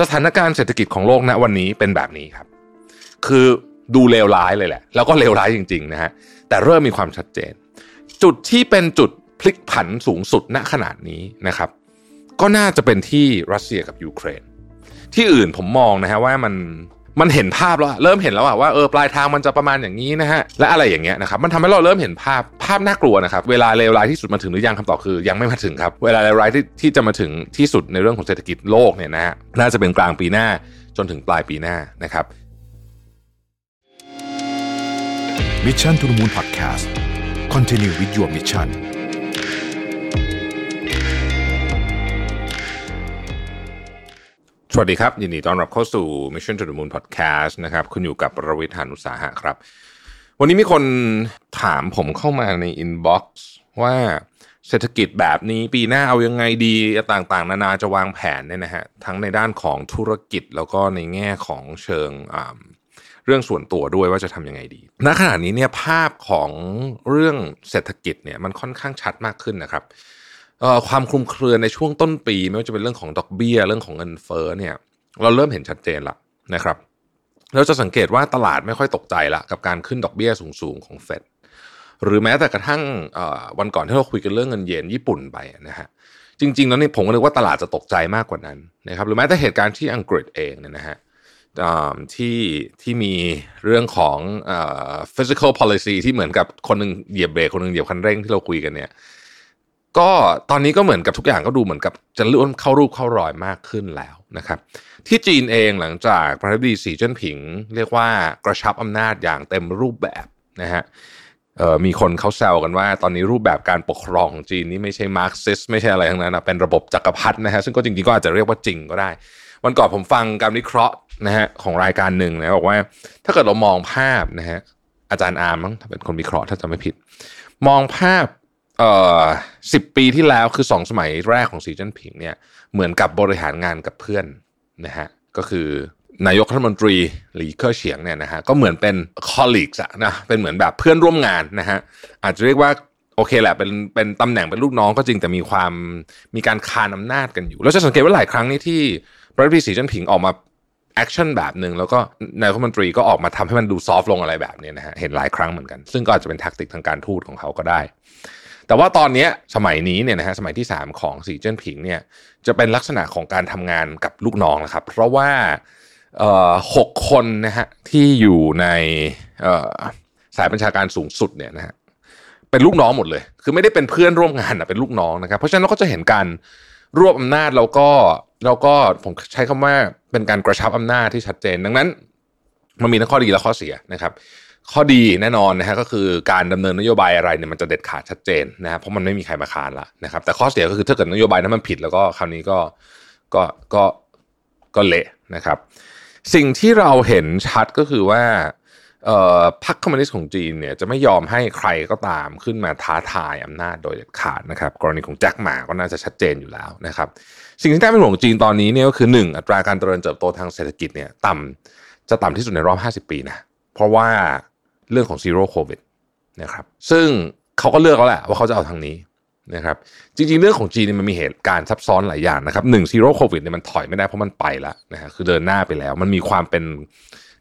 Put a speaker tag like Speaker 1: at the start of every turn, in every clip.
Speaker 1: สถานการณ์เศรษฐกิจของโลกณวันนี้เป็นแบบนี้ครับ คือดูเลวร้ายเลยแหละ แล้วก็เลวร้ายจริงๆนะฮะแต่เริ่มมีความชัดเจน จุดที่เป็นจุดพลิกผันสูงสุดณขนาดนี้นะครับ ก็น่าจะเป็นที่รัสเซียกับยูเครน ที่อื่นผมมองนะฮะว่ามัน มันเห็นภาพแล้วเริ่มเห็นแล้วว่าเออปลายทางมันจะประมาณอย่างนี้นะฮะและอะไรอย่างเงี้ยนะครับมันทำให้เราเริ่มเห็นภาพภาพน่ากลัวนะครับเวลาเลวร้ายที่สุดมาถึงหรือยังคำตอบคือยังไม่มาถึงครับ เวลาเลวร้ายที่ที่จะมาถึงที่สุดในเรื่องของเศรษฐกิจโลกเนี่ยนะฮะน่าจะเป็นกลางปีหน้าจนถึงปลายปีหน้านะครับ
Speaker 2: Mission to the Moon Podcast Continue with your mission
Speaker 1: สวัสดีครับ ยินดีต้อนรับเข้าสู่ Mission to the Moon Podcast นะครับ คุณอยู่กับรวิศ หาญอุตสาหะครับ วันนี้มีคนถามผมเข้ามาใน inboxว่าเศรษฐกิจแบบนี้ปีหน้าเอายังไงดีต่างๆ นานาจะวางแผนเนี่ยนะฮะทั้งในด้านของธุรกิจแล้วก็ในแง่ของเชิงเรื่องส่วนตัวด้วยว่าจะทำยังไงดีณขณะนี้เนี่ยภาพของเรื่องเศรษฐกิจเนี่ยมันค่อนข้างชัดมากขึ้นนะครับ ความคลุมเครือในช่วงต้นปี ไม่ว่าจะเป็นเรื่องของดอกเบี้ยเรื่องของเงินเฟ้อเนี่ย เราเริ่มเห็นชัดเจนละนะครับเราจะสังเกตว่าตลาดไม่ค่อยตกใจละกับการขึ้นดอกเบี้ยสูงๆของเฟดหรือแม้แต่กระทั่งวันก่อนที่เราคุยกันเรื่องเงินเยนญี่ปุ่นไปนะฮะจริงๆแล้วนี่ผมก็นึกว่าตลาดจะตกใจมากกว่านั้นนะครับหรือแม้แต่เหตุการณ์ที่อังกฤษเองเนี่ยนะฮะที่ที่มีเรื่องของ physical policy ที่เหมือนกับคนหนึ่งเหยียบเบรกคนหนึ่งเหยียบคันเร่งที่เราคุยกันเนี่ย ก็ตอนนี้ก็เหมือนกับทุกอย่างก็ดูเหมือนกับจะเลื่อนเข้ารูปเข้ารอยมากขึ้นแล้วนะครับ ที่จีนเองหลังจากประธานาธิบดีสีจิ้นผิง เรียกว่ากระชับอำนาจอย่างเต็มรูปแบบนะฮะมีคนเขาแซวกันว่า ตอนนี้รูปแบบการปกครองของจีนนี้ไม่ใช่มาร์กซิสไม่ใช่อะไรทั้งนั้นนะเป็นระบบจักรพรรดินะฮะซึ่งก็จริงๆก็อาจจะเรียกว่าจริงก็ได้ วันก่อนผมฟังการวิเคราะห์นะฮะของรายการหนึ่งนะบอกว่า ถ้าเกิดเรามองภาพนะฮะอาจารย์อาร์มมั้งถ้าเป็นคนวิเคราะห์ถ้าจะไม่ผิด มองภาพ เอ่อสิบปีที่แล้วคือสองสมัยแรกของสีจิ้นผิงเนี่ยเหมือนกับบริหารงานกับเพื่อนนะฮะก็คือนายกรัฐมนตรีหลีเค่อเฉียงเนี่ยนะฮะก็เหมือนเป็น colleagues นะเป็นเหมือนแบบเพื่อนร่วมงานนะฮะอาจจะเรียกว่าโอเคแหละเป็นเป็นตำแหน่งเป็นลูกน้องก็จริงแต่มีความมีการคานอำนาจกันอยู่ แล้วจะสังเกตว่าหลายครั้งนี่ที่ประธานาธิบดีสีจิ้นผิงออกมา action แบบหนึ่งแล้วก็นายกรัฐมนตรีก็ออกมาทำให้มันดู soft ลงอะไรแบบนี้นะฮะเห็นหลายครั้งเหมือนกัน ซึ่งก็อาจจะเป็น tactic ทางการทูตของเขาก็ได้ แต่ว่าตอนนี้สมัยนี้เนี่ยนะฮะสมัยที่ 3 ของสีจิ้นผิงเนี่ยจะเป็นลักษณะของการทำงานกับลูกน้องนะครับ เพราะว่าหกคนนะฮะที่อยู่ในสายบัญชาการสูงสุดเนี่ยนะฮะเป็นลูกน้องหมดเลย คือไม่ได้เป็นเพื่อนร่วมงานนะเป็นลูกน้องนะครับ เพราะฉะนั้นเราก็จะเห็นการรวบอำนาจแล้วก็แล้วก็ผมใช้คำว่าเป็นการกระชับอำนาจที่ชัดเจน ดังนั้น มันมีทั้งข้อดีและข้อเสียนะครับ ข้อดีแน่นอนนะฮะก็คือการดำเนินนโยบายอะไรเนี่ยมันจะเด็ดขาดชัดเจนนะฮะเพราะมันไม่มีใครมาค้านละนะครับ แต่ข้อเสียก็คือถ้าเกิดนโยบายนั้นมันผิด แล้วก็คราวนี้ก็ก็ก็ก็เละนะครับ สิ่งที่เราเห็นชัดก็คือว่าพรรคคอมมิวนิสต์ของจีนเนี่ยจะไม่ยอมให้ใครก็ตามขึ้นมาท้าทายอำนาจโดยเด็ดขาดนะครับ กรณีของแจ็คหม่าก็น่าจะชัดเจนอยู่แล้วนะครับ สิ่งที่น่าเป็นห่วงจีนตอนนี้เนี่ยก็คือ 1 อัตราการเจริญเติบโตทางเศรษฐกิจเนี่ยต่ำจะต่ำที่สุดในรอบ 50 ปีนะเพราะว่า เรื่องของ Zero COVID นะครับซึ่งเขาก็เลือกแล้วแหละว่าเขาจะเอาทางนี้นะครับจริงๆ เรื่องของจีนมันมีเหตุการณ์ซับซ้อนหลายอย่างนะครับหนึ่ง Zero COVID เนี่ยมันถอยไม่ได้เพราะมันไปแล้วนะฮะคือเดินหน้าไปแล้ว มันมีความเป็น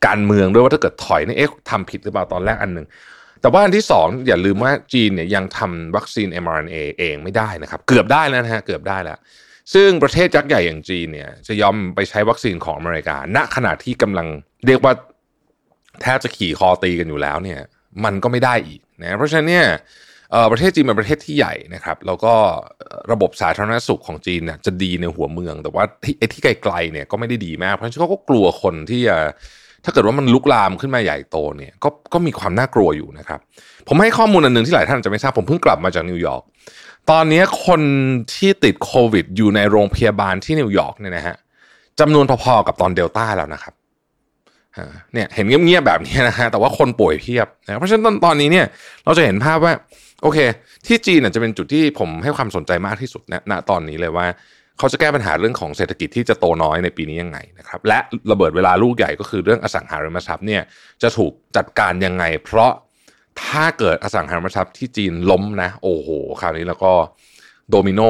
Speaker 1: การเมืองด้วยว่าถ้าเกิดถอยเนี่ยเอ๊ะทำผิดหรือเปล่าตอนแรกอันหนึ่งแต่ว่าอันที่สองอย่าลืมว่าจีนเนี่ยยังทำวัคซีน mRNA เองไม่ได้นะครับ เกือบได้แล้วนะฮะเกือบได้แล้ว ซึ่งประเทศยักษ์ใหญ่อย่างจีนเนี่ยจะยอมไปใช้วัคซีนของอเมริกาณขณะที่กำลังเรียกว่า จะขี่คอตีกันอยู่แล้วเนี่ยมันก็ไม่ได้อีกนะเพราะฉะนั้นเนี่ยประเทศจีนเป็นประเทศที่ใหญ่นะครับแล้วก็ระบบสาธารณสุขของจีนเนี่ยจะดีในหัวเมือง แต่ว่าไอ้ที่ไกลๆเนี่ยก็ไม่ได้ดีมาก เพราะฉะนั้นเขาก็กลัวคนที่จะถ้าเกิดว่ามันลุกลามขึ้นมาใหญ่โตเนี่ยก็ก็มีความน่ากลัวอยู่นะครับ ผมให้ข้อมูลอันหนึ่งที่หลายท่านจะไม่ทราบผมเพิ่งกลับมาจากนิวยอร์กตอนนี้คนที่ติดโควิดอยู่ในโรงพยาบาลที่นิวยอร์กเนี่ยนะฮะจำนวนพอๆกับตอนเดลต้าแล้วนะครับ เนี่ยเห็นเงียบๆแบบนี้นะฮะแต่ว่าคนป่วยเพียบนะเพราะฉะนั้นตอนนี้เนี่ยเราจะเห็นภาพว่าโอเค ที่จีนจะเป็นจุดที่ผมให้ความสนใจมากที่สุดนะณตอนนี้เลยว่าเขาจะแก้ปัญหาเรื่องของเศรษฐกิจที่จะโตน้อยในปีนี้ยังไงนะครับและระเบิดเวลาลูกใหญ่ก็คือเรื่องอสังหาริมทรัพย์เนี่ยจะถูกจัดการยังไง เพราะถ้าเกิดอสังหาริมทรัพย์ที่จีนล้มนะ โอ้โห คราวนี้แล้วก็โดมิโน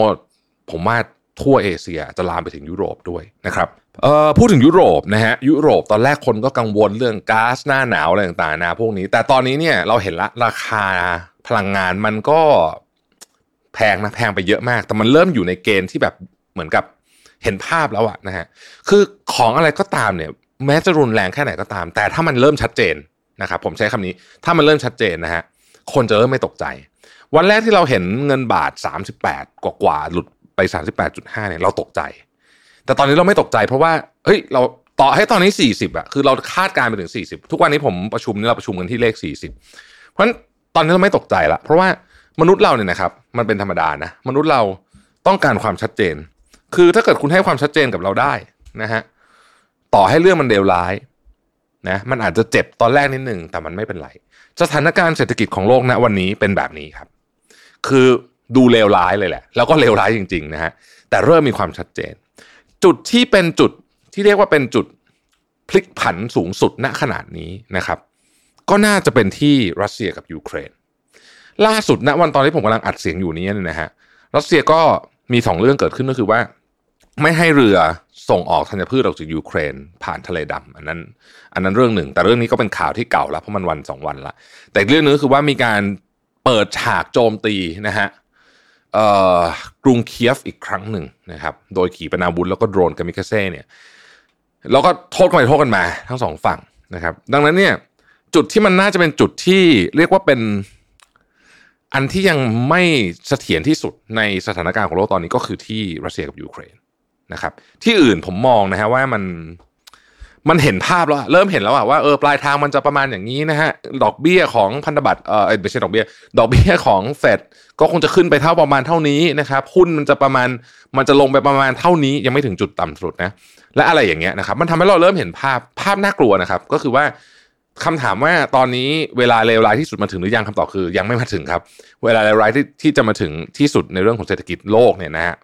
Speaker 1: ผมว่า ทั่วเอเชียจะลามไปถึงยุโรปด้วยนะครับพูดถึงยุโรปนะฮะยุโรปตอนแรกคนก็กังวลเรื่องก๊าซหน้าหนาวอะไรต่างๆนะพวกนี้ แต่ตอนนี้เนี่ยเราเห็นละราคาพลังงานมันก็แพงนะแพงไปเยอะมาก แต่มันเริ่มอยู่ในเกณฑ์ที่แบบเหมือนกับเห็นภาพแล้วอะนะฮะคือของอะไรก็ตามเนี่ย แม้จะรุนแรงแค่ไหนก็ตาม แต่ถ้ามันเริ่มชัดเจนนะครับผมใช้คำนี้ถ้ามันเริ่มชัดเจนนะฮะคนจะเริ่มไม่ตกใจ วันแรกที่เราเห็นเงินบาท 38 กว่ากว่าหลุด ไป 38.5เนี่ยเราตกใจ แต่ตอนนี้เราไม่ตกใจเพราะว่าเฮ้ยเราต่อให้ตอนนี้ 40อะคือเราคาดการณ์ไปถึง 40 ทุกวันนี้ผมประชุมนี่เราประชุมกันที่เลข 40 เพราะฉะนั้นตอนนี้เราไม่ตกใจละเพราะว่ามนุษย์เราเนี่ยนะครับ มันเป็นธรรมดานะมนุษย์เราต้องการความชัดเจน คือถ้าเกิดคุณให้ความชัดเจนกับเราได้นะฮะต่อให้เรื่องมันเลวร้ายนะมันอาจจะเจ็บตอนแรกนิดหนึ่งแต่มันไม่เป็นไร สถานการณ์เศรษฐกิจของโลกณวันนี้เป็นแบบนี้ครับ คือ ดูเลวร้ายเลยแหละ แล้วก็เลวร้ายจริงๆนะฮะแต่เริ่มมีความชัดเจน จุดที่เป็นจุดที่เรียกว่าเป็นจุดพลิกผันสูงสุดณขนาดนี้นะครับ ก็น่าจะเป็นที่รัสเซียกับยูเครน ล่าสุดณวันตอนที่ผมกำลังอัดเสียงอยู่นี้เนี่ยนะฮะรัสเซียก็มีสองเรื่องเกิดขึ้นก็คือว่า ไม่ให้เรือส่งออกธัญพืชออกจากยูเครน ผ่านทะเลดำอันนั้น อันนั้นเรื่องหนึ่ง แต่เรื่องนี้ก็เป็นข่าวที่เก่าแล้วเพราะมันวันสองวันละแต่เรื่องนึงคือว่ามีการเปิดฉากโจมตีนะฮะ กรุงเคียฟอีกครั้งหนึ่งนะครับ โดยขีปนาวุธแล้วก็โดรนกามิคาเซ่เนี่ยแล้วก็โทษกันไปโทษกันมาทั้งสองฝั่งนะครับ ดังนั้นเนี่ยจุดที่มันน่าจะเป็นจุดที่เรียกว่าเป็นอันที่ยังไม่เสถียรที่สุดในสถานการณ์ของโลกตอนนี้ก็คือที่รัสเซียกับยูเครนนะครับ ที่อื่นผมมองนะฮะว่ามัน มันเห็นภาพแล้วเริ่มเห็นแล้วว่าเออปลายทางมันจะประมาณอย่างนี้นะฮะดอกเบี้ยของพันธบัตรเออไม่ใช่ดอกเบี้ย ดอกเบี้ยของเฟดก็คงจะขึ้นไปเท่าประมาณเท่านี้นะครับหุ้นมันจะประมาณมันจะลงไปประมาณเท่านี้ยังไม่ถึงจุดต่ำสุดนะและอะไรอย่างเงี้ยนะครับมันทำให้เราเริ่มเห็นภาพภาพน่ากลัวนะครับ ก็คือว่าคำถามว่าตอนนี้เวลาเลวร้ายที่สุดมาถึงหรือยังคำตอบคือ ยังไม่มาถึงครับ เวลาเลวร้ายที่ที่จะมาถึงที่สุดในเรื่องของเศรษฐกิจโลกเนี่ยนะฮะ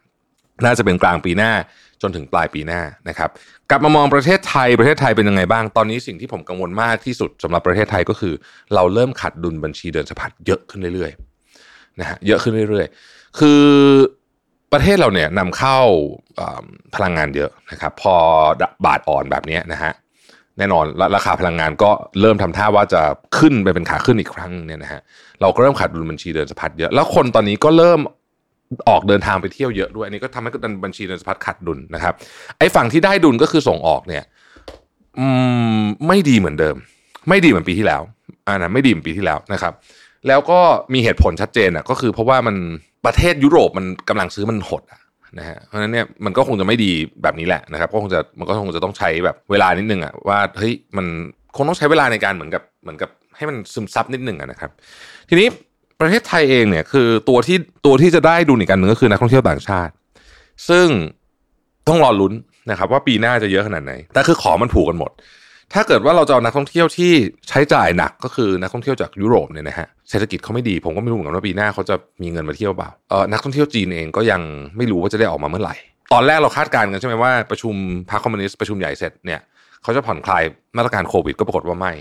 Speaker 1: น่าจะเป็นกลางปีหน้า จนถึงปลายปีหน้านะครับ กลับมามองประเทศไทยประเทศไทยเป็นยังไงบ้าง ตอนนี้สิ่งที่ผมกังวลมากที่สุดสำหรับประเทศไทยก็คือ เราเริ่มขาดดุลบัญชีเดินสะพัดเยอะขึ้นเรื่อยๆนะฮะเยอะขึ้นเรื่อยๆ คือประเทศเราเนี่ยนำเข้าพลังงานเยอะนะครับ พอบาทอ่อนแบบนี้นะฮะแน่นอนราคาพลังงานก็เริ่มทำท่าว่าจะขึ้นไปเป็นขาขึ้นอีกครั้งเนี่ยนะฮะเราก็เริ่มขาดดุลบัญชีเดินสะพัดเยอะ แล้วคนตอนนี้ก็เริ่ม ออกเดินทางไปเที่ยวเยอะด้วยอันนี้ก็ทำให้บัญชีเดินสะพัดขาดดุลนะครับไอ้ฝั่งที่ได้ดุลก็คือส่งออกเนี่ยอืมไม่ดีเหมือนเดิม ไม่ดีเหมือนปีที่แล้วอ่านะไม่ดีเหมือนปีที่แล้วนะครับ แล้วก็มีเหตุผลชัดเจนอะก็คือเพราะว่ามันประเทศยุโรปมันกำลังซื้อมันหดอะนะฮะเพราะฉะนั้นเนี่ยมันก็คงจะไม่ดีแบบนี้แหละนะครับก็คงจะมันก็คงจะต้องใช้แบบเวลานิดนึงอะว่าเฮ้ยมันคงต้องใช้เวลาในการเหมือนกับเหมือนกับให้มันซึมซับนิดนึงอะนะครับ ทีนี้ ประเทศไทยเองเนี่ยคือตัวที่ตัวที่จะได้ดูอีกอันหนึ่งก็คือนักท่องเที่ยวต่างชาติ ซึ่งต้องรอลุ้นนะครับ ว่าปีหน้าจะเยอะขนาดไหน แต่คือของมันผูกกันหมด ถ้าเกิดว่าเราจะเอานักท่องเที่ยวที่ใช้จ่ายหนักก็คือนักท่องเที่ยวจากยุโรปเนี่ยนะฮะเศรษฐกิจเขาไม่ดีผมก็ไม่รู้เหมือนกันว่าปีหน้าเขาจะมีเงินมาเที่ยวเปล่าเออนักท่องเที่ยวจีนเองก็ยังไม่รู้ว่าจะได้ออกมาเมื่อไหร่ตอนแรกเราคาดการณ์กันใช่ไหมว่าประชุมพรรคคอมมิวนิสต์ประชุมใหญ่เสร็จเนี่ยเขาจะผ่อนคลายมาตรการโควิดก็ปรากฏว่าไม่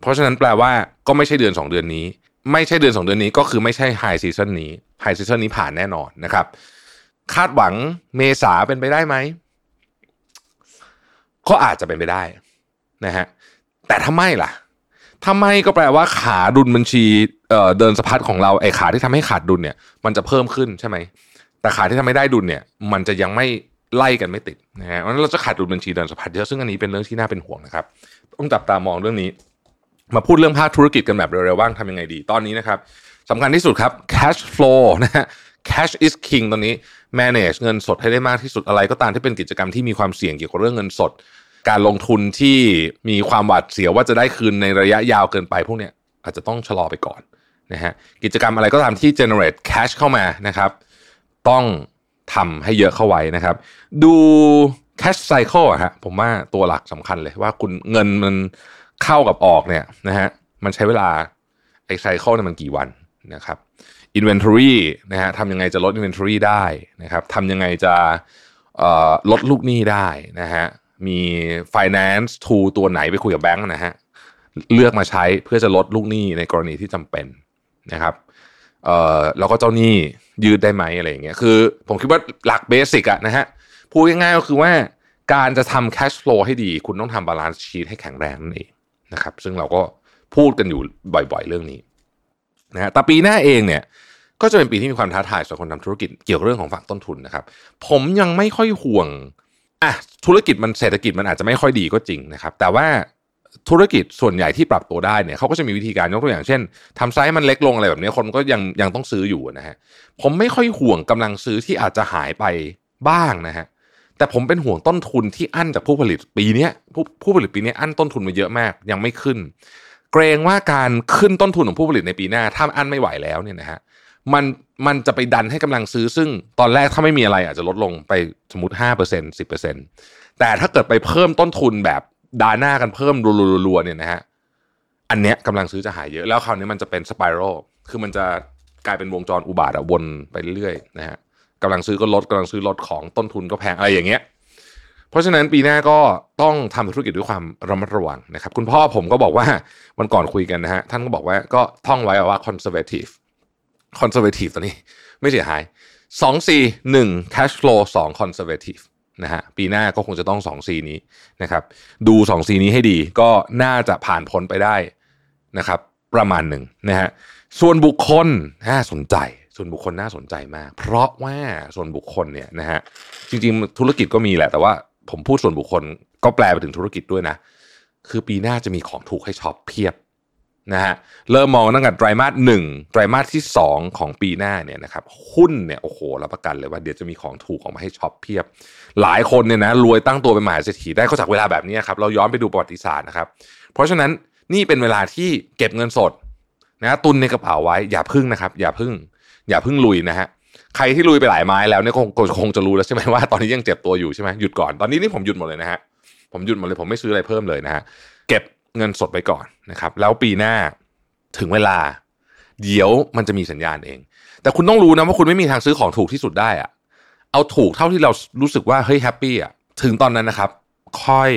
Speaker 1: เพราะฉะนั้นแปลว่าก็ไม่ใช่เดือน 2 เดือนนี้ ไม่ใช่เดือน2เดือนนี้ก็คือไม่ใช่ high season นี้ high season นี้ผ่านแน่นอนนะครับ คาดหวังเมษาเป็นไปได้ไหมก็อาจจะเป็นไปได้นะฮะแต่ถ้าไม่ล่ะ ถ้าไม่ก็แปลว่าขาดุลบัญชีเอ่อเดินสะพัดของเราไอ้ขาที่ทำให้ขาดดุลเนี่ย มันจะเพิ่มขึ้นใช่ไหมแต่ขาที่ทำให้ได้ดุลเนี่ย มันจะยังไม่ไล่กันไม่ติดนะฮะเพราะฉะนั้นเราจะขาดดุลบัญชีเดินสะพัดเยอะซึ่งอันนี้เป็นเรื่องที่น่าเป็นห่วงนะครับ ต้องจับตามองเรื่องนี้ มาพูดเรื่องภาคธุรกิจกันแบบเร็วๆว่างทำยังไงดี ตอนนี้นะครับสำคัญที่สุดครับ cash flow นะฮะ cash is king ตอนนี้ manage เงินสดให้ได้มากที่สุดอะไรก็ตามที่เป็นกิจกรรมที่มีความเสี่ยงเกี่ยวกับเรื่องเงินสด การลงทุนที่มีความหวาดเสียวว่าจะได้คืนในระยะยาวเกินไปพวกเนี้ยอาจจะต้องชะลอไปก่อนนะฮะกิจกรรมอะไรก็ตามที่ generate cash เข้ามานะครับ ต้องทำให้เยอะเข้าไว้นะครับ ดู cash cycle อะฮะผมว่าตัวหลักสำคัญเลยว่าคุณเงินมัน เข้ากับออกเนี่ยนะฮะมันใช้เวลาไอ้ cycle เนี่ยมันกี่วันนะครับ inventory นะฮะทำยังไงจะลด inventory ได้นะครับทำยังไงจะลดลูกหนี้ได้นะฮะมี finance tool ตัวไหนไปคุยกับแบงก์นะฮะเลือกมาใช้เพื่อจะลดลูกหนี้ในกรณีที่จำเป็นนะครับเอ่อแล้วก็เจ้าหนี้ยืดได้ไหมอะไรอย่างเงี้ยคือ ผมคิดว่าหลัก basic อะนะฮะพูดง่ายๆก็คือว่าการจะทำ cash flow ให้ดี คุณต้องทำ balance sheet ให้แข็งแรงนั่นเอง นะครับ ซึ่งเราก็พูดกันอยู่บ่อยๆเรื่องนี้นะฮะแต่ปีหน้าเองเนี่ยก็จะเป็นปีที่มีความท้าทายสำหรับคนทำธุรกิจเกี่ยวกับเรื่องของฝั่งต้นทุนนะครับ ผมยังไม่ค่อยห่วงอะธุรกิจมันเศรษฐกิจมันอาจจะไม่ค่อยดีก็จริงนะครับ แต่ว่าธุรกิจส่วนใหญ่ที่ปรับตัวได้เนี่ยเขาก็จะมีวิธีการยกตัวอย่างเช่นทำไซส์มันเล็กลงอะไรแบบนี้คนก็ยังยังต้องซื้ออยู่นะฮะผมไม่ค่อยห่วงกำลังซื้อที่อาจจะหายไปบ้างนะฮะ แต่ผมเป็นห่วงต้นทุนที่อั้นจากผู้ผลิตปีนี้ผู้ผู้ผลิตปีนี้อั้นต้นทุนมาเยอะมาก ยังไม่ขึ้น เกรงว่าการขึ้นต้นทุนของผู้ผลิตในปีหน้า ถ้าอั้นไม่ไหวแล้วเนี่ยนะฮะมันมันจะไปดันให้กำลังซื้อซึ่งตอนแรกถ้าไม่มีอะไรอาจจะลดลงไปสมมติห้าเปอร์เซ็นสิบเปอร์เซ็นแต่ถ้าเกิดไปเพิ่มต้นทุนแบบดาหน้ากันเพิ่มรัวๆเนี่ยนะฮะอันเนี้ยกำลังซื้อจะหายเยอะแล้วคราวนี้มันจะเป็นสไปรัลคือมันจะกลายเป็นวงจรอุบาทอะวนไปเรื่อยนะฮะ กำลังซื้อก็ลดกำลังซื้อลดของต้นทุนก็แพงอะไรอย่างเงี้ยเพราะฉะนั้นปีหน้าก็ต้องทำธุรกิจด้วยความระมัดระวังนะครับ คุณพ่อผมก็บอกว่าวันก่อนคุยกันนะฮะท่านก็บอกว่าก็ท่องไว้ว่า conservative conservative ตอนนี้ไม่เสียหายสองซีหนึ่ง cash flow สอง conservative นะฮะปีหน้าก็คงจะต้อง2 C นี้นะครับ ดู2 C นี้ให้ดีก็น่าจะผ่านพ้นไปได้นะครับ ประมาณหนึ่งนะฮะส่วนบุคคลน่าสนใจ ส่วนบุคคลน่าสนใจมาก เพราะว่าส่วนบุคคลเนี่ยนะฮะจริงๆ ธุรกิจก็มีแหละแต่ว่าผมพูดส่วนบุคคลก็แปลไปถึงธุรกิจด้วยนะ คือปีหน้าจะมีของถูกให้ช็อปเพียบนะฮะเริ่มมองตั้งแต่ไตรมาสหนึ่งไตรมาสที่สองของปีหน้าเนี่ยนะครับหุ้นเนี่ยโอ้โหรับประกันเลยว่าเดี๋ยวจะมีของถูกออกมาให้ช็อปเพียบ หลายคนเนี่ยนะรวยตั้งตัวเป็นมหาเศรษฐีได้ก็จากเวลาแบบนี้ครับเราย้อนไปดูประวัติศาสตร์นะครับ เพราะฉะนั้นนี่เป็นเวลาที่เก็บเงินสดนะตุนในกระเป๋าไว้อย่าพึ่งนะครับ อย่าพึ่ง อย่าเพึ่งลุยนะฮะใครที่ลุยไปหลายไม้แล้วเนี่ยคงคงจะรู้แล้วใช่ไหมว่าตอนนี้ยังเจ็บตัวอยู่ใช่ไหมหยุดก่อนตอนนี้นี่ผมหยุดหมดเลยนะฮะผมหยุดหมดเลยผมไม่ซื้ออะไรเพิ่มเลยนะฮะเก็บเงินสดไปก่อนนะครับ แล้วปีหน้าถึงเวลา เดี๋ยวมันจะมีสัญญาณเอง แต่คุณต้องรู้นะว่าคุณไม่มีทางซื้อของถูกที่สุดได้อะเอาถูกเท่าที่เรารู้สึกว่าเฮ้ยแฮปปี้อะถึงตอนนั้นนะครับ ค่อย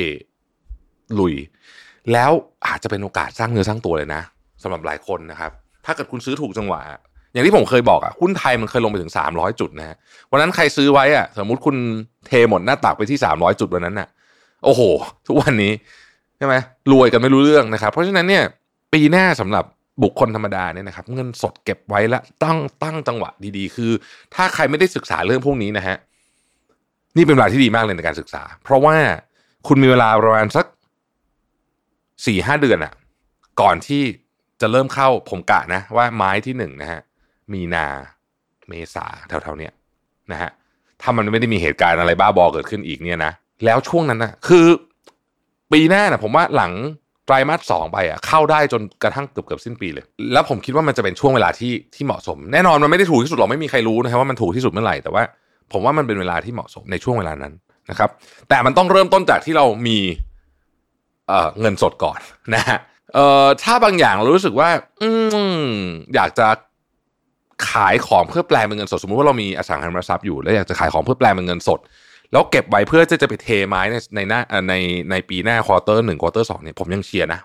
Speaker 1: ลุย แล้วอาจจะเป็นโอกาสสร้างเนื้อสร้างตัวเลยนะสำหรับหลายคนนะครับ ถ้าเกิดคุณซื้อถูกจังหวะ อย่างที่ผมเคยบอกอะหุ้นไทยมันเคยลงไปถึง 300 จุดนะฮะวันนั้นใครซื้อไว้อะสมมุติคุณเทหมดหน้าตักไปที่ 300 จุดวันนั้นน่ะโอ้โห ทุกวันนี้ใช่ไหมรวยกันไม่รู้เรื่องนะครับ เพราะฉะนั้นเนี่ยปีหน้าสำหรับบุคคลธรรมดาเนี่ยนะครับเงินสดเก็บไว้แล้วตั้งตั้งจังหวะดีๆ คือ ถ้าใครไม่ได้ศึกษาเรื่องพวกนี้นะฮะนี่เป็นเวลาที่ดีมากเลยในการศึกษา เพราะว่าคุณมีเวลาประมาณสักสี่ห้าเดือนอะก่อนที่จะเริ่มเข้าผมกะนะว่าไม้ที่หนึ่งนะฮะ มีนาเมษาแถวๆเนี้ยนะฮะถ้ามันไม่ได้มีเหตุการณ์อะไรบ้าบอเกิดขึ้นอีกเนี่ยนะแล้วช่วงนั้นนะคือ ปีหน้านะผมว่าหลังไตรมาสสองไปอะเข้าได้จนกระทั่งเกือบเกือบสิ้นปีเลย แล้วผมคิดว่ามันจะเป็นช่วงเวลาที่ที่เหมาะสม แน่นอนมันไม่ได้ถูกที่สุดหรอกไม่มีใครรู้นะครับว่ามันถูกที่สุดเมื่อไหร่แต่ว่า ผมว่ามันเป็นเวลาที่เหมาะสมในช่วงเวลานั้นนะครับ แต่มันต้องเริ่มต้นจากที่เรามีเอ่อเงินสดก่อนนะฮะเอ่อถ้าบางอย่างเรารู้สึกว่า อืมอยากจะ ขายของเพื่อแปลงเป็นเงินสด สมมติว่าเรามีอสังหาริมทรัพย์อยู่แล้วอยากจะขายของเพื่อแปลงเป็นเงินสด แล้วเก็บไว้เพื่อจะจะไปเทไม้ในในหน้าในในปีหน้า quarter หนึ่ง quarter สองเนี่ยผมยังเชียร์นะ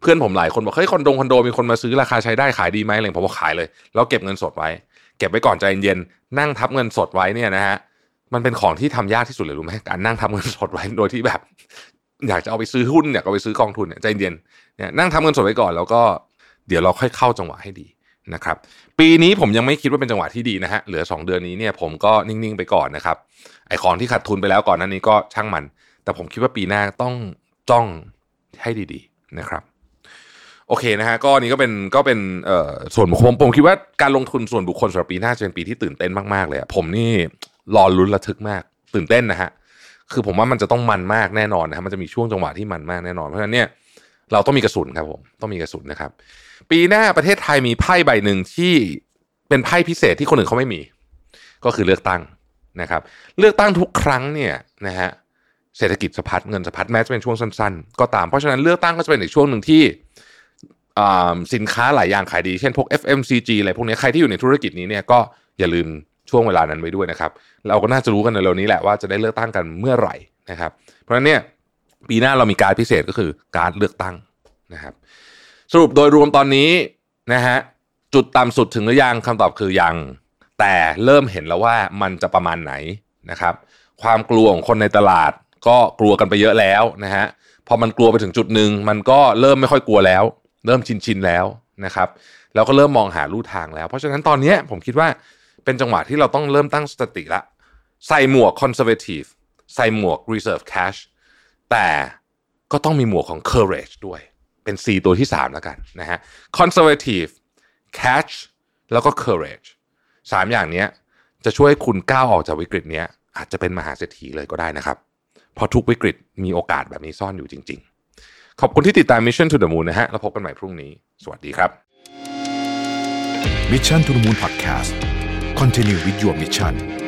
Speaker 1: เพื่อนผมหลายคนบอกเฮ้ยคอนโดคอนโดมีคนมาซื้อราคาใช้ได้ขายดีไหมอะไรผมบอกขายเลยแล้วเก็บเงินสดไว้ เก็บไว้ก่อนใจเย็นๆนั่งทับเงินสดไว้เนี่ยนะฮะมันเป็นของที่ทำยากที่สุดเลยรู้ไหมการนั่งทับเงินสดไว้โดยที่แบบ อยากจะเอาไปซื้อหุ้นอยากเอาไปซื้อกองทุนเนี่ยใจเย็นเนี่ยนั่งทำเงินสดไว้ก่อนแล้วก็เดี๋ยวเราค่อยเข้าจังหวะให้ดี นะครับปีนี้ผมยังไม่คิดว่าเป็นจังหวะที่ดีนะฮะเหลือ 2 เดือนนี้เนี่ยผมก็นิ่งๆไปก่อนนะครับไอของที่ขาดทุนไปแล้วก่อนนั้นนี้ก็ช่างมัน แต่ผมคิดว่าปีหน้าต้องจ้องให้ดีๆนะครับโอเคนะฮะก็นี่ก็เป็นก็เป็นเอ่อส่วนบุคคลผมคิดว่าการลงทุนส่วนบุคคลสำหรับปีหน้าจะเป็นปีที่ตื่นเต้นมากๆเลยผมนี่รอลุ้นระทึกมาก ตื่นเต้นนะฮะคือผมว่ามันจะต้องมันมากแน่นอนนะฮะมันจะมีช่วงจังหวะที่มันมากแน่นอนเพราะฉะนั้นเนี่ย เราต้องมีกระสุนครับผมต้องมีกระสุนนะครับ ปีหน้าประเทศไทยมีไพ่ใบหนึ่งที่เป็นไพ่พิเศษที่คนอื่นเขาไม่มี ก็คือเลือกตั้งนะครับ เลือกตั้งทุกครั้งเนี่ยนะฮะเศรษฐกิจสะพัดเงินสะพัดแม้จะเป็นช่วงสั้นๆ ก็ตามเพราะฉะนั้นเลือกตั้งก็จะเป็นอีกช่วงหนึ่งที่สินค้าหลายอย่างขายดี เช่นพวก FMCG อะไรพวกนี้ใครที่อยู่ในธุรกิจนี้เนี่ยก็อย่าลืมช่วงเวลานั้นไว้ด้วยนะครับ เราก็น่าจะรู้กันในเร็วนี้แหละว่าจะได้เลือกตั้งกันเมื่อไหร่นะครับ เพราะฉะนั้นเนี่ย ปีหน้าเรามีการพิเศษก็คือการเลือกตั้งนะครับสรุปโดยรวมตอนนี้นะฮะจุดต่ำสุดถึงหรือยังคำตอบคือยัง แต่เริ่มเห็นแล้วว่ามันจะประมาณไหนนะครับความกลัวของคนในตลาดก็กลัวกันไปเยอะแล้วนะฮะพอมันกลัวไปถึงจุดหนึ่งมันก็เริ่มไม่ค่อยกลัวแล้ว เริ่มชินชินแล้วนะครับแล้วก็เริ่มมองหาลู่ทางแล้ว เพราะฉะนั้นตอนนี้ผมคิดว่าเป็นจังหวะที่เราต้องเริ่มตั้งสติละ ใส่หมวก conservative ใส่หมวก reserve cash แต่ก็ต้องมีหมวกของ courage ด้วย เป็น C ตัวที่ 3 แล้วกันนะฮะ conservative cash แล้วก็ courage สามอย่างนี้จะช่วยคุณก้าวออกจากวิกฤตนี้อาจจะเป็นมหาเศรษฐีเลยก็ได้นะครับ เพราะทุกวิกฤตมีโอกาสแบบนี้ซ่อนอยู่จริง ๆ ขอบคุณที่ติดตาม Mission to the Moon นะฮะ แล้วพบกันใหม่พรุ่งนี้ สวัสดีครับ
Speaker 2: Mission to the Moon Podcast Continue with your mission